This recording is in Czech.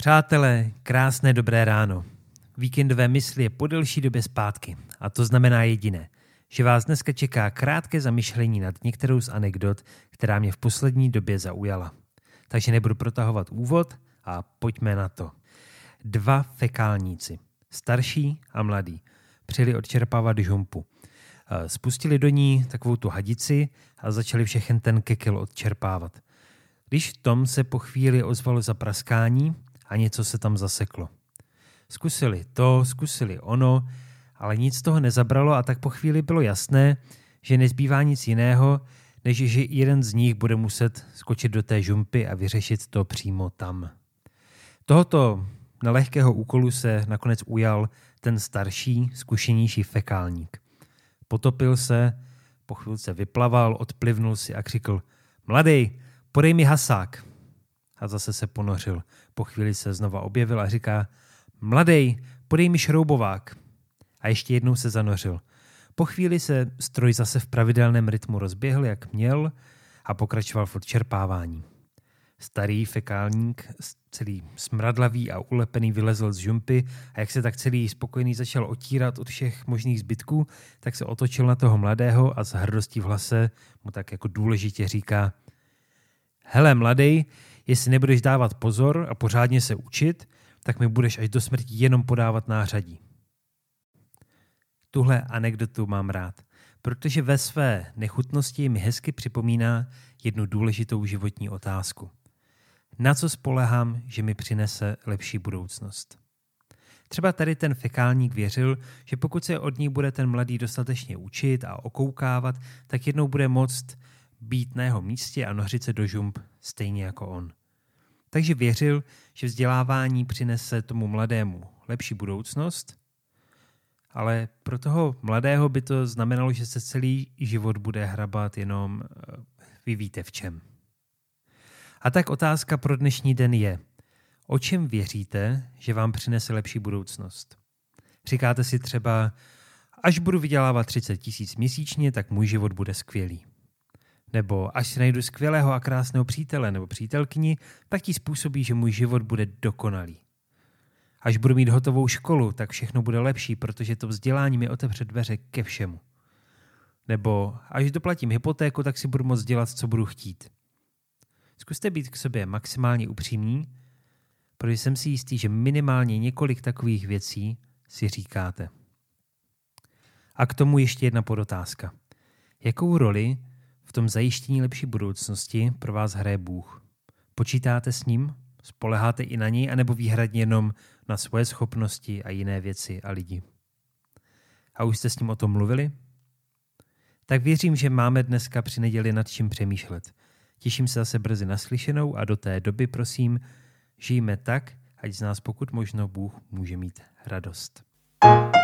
Přátelé, krásné dobré ráno. Víkendové mysli je po delší době zpátky a to znamená jediné, že vás dneska čeká krátké zamyšlení nad některou z anekdot, která mě v poslední době zaujala. Takže nebudu protahovat úvod a pojďme na to. Dva fekálníci, starší a mladý, přijeli odčerpávat žumpu. Eh, spustili do ní takovou tu hadici a začali všechen ten kekel odčerpávat. Když v tom se po chvíli ozvalo zapraskání a něco se tam zaseklo. Zkusili to, zkusili ono, ale nic z toho nezabralo a tak po chvíli bylo jasné, že nezbývá nic jiného, než že jeden z nich bude muset skočit do té žumpy a vyřešit to přímo tam. Tohoto nelehkého úkolu se nakonec ujal ten starší, zkušenější fekálník. Potopil se, po chvilce vyplaval, odplivnul si a křikl Mladý, podej mi hasák. A zase se ponořil. Po chvíli se znova objevil a říká Mladý, podej mi šroubovák. A ještě jednou se zanořil. Po chvíli se stroj zase v pravidelném rytmu rozběhl, jak měl, a pokračoval v odčerpávání. Starý fekálník, celý smradlavý a ulepený, vylezl z žumpy a jak se tak celý spokojený začal otírat od všech možných zbytků, tak se otočil na toho mladého a s hrdostí v hlase mu tak jako důležitě říká Hele, mladý, jestli nebudeš dávat pozor a pořádně se učit, tak mi budeš až do smrti jenom podávat nářadí. Tuhle anekdotu mám rád, protože ve své nechutnosti mi hezky připomíná jednu důležitou životní otázku. Na co spolehám, že mi přinese lepší budoucnost? Třeba tady ten fekálník věřil, že pokud se od ní bude ten mladý dostatečně učit a okoukávat, tak jednou bude moct být na jeho místě a nořit se do žump stejně jako on. Takže věřil, že vzdělávání přinese tomu mladému lepší budoucnost, ale pro toho mladého by to znamenalo, že se celý život bude hrabat jenom eh, vy víte v čem. A tak otázka pro dnešní den je, o čem věříte, že vám přinese lepší budoucnost? Říkáte si třeba, až budu vydělávat 30 tisíc měsíčně, tak můj život bude skvělý. Nebo až si najdu skvělého a krásného přítele nebo přítelkyni, tak ti způsobí, že můj život bude dokonalý. Až budu mít hotovou školu, tak všechno bude lepší, protože to vzdělání mi otevře dveře ke všemu. Nebo až doplatím hypotéku, tak si budu moct dělat, co budu chtít. Zkuste být k sobě maximálně upřímní, protože jsem si jistý, že minimálně několik takových věcí si říkáte. A k tomu ještě jedna podotázka. Jakou roli v tom zajištění lepší budoucnosti pro vás hraje Bůh? Počítáte s ním? Spoleháte i na něj, anebo výhradně jenom na svoje schopnosti a jiné věci a lidi? A už jste s ním o tom mluvili? Tak věřím, že máme dneska při neděli nad čím přemýšlet. Těším se zase brzy naslyšenou a do té doby prosím, žijme tak, ať z nás pokud možno Bůh může mít radost. thank you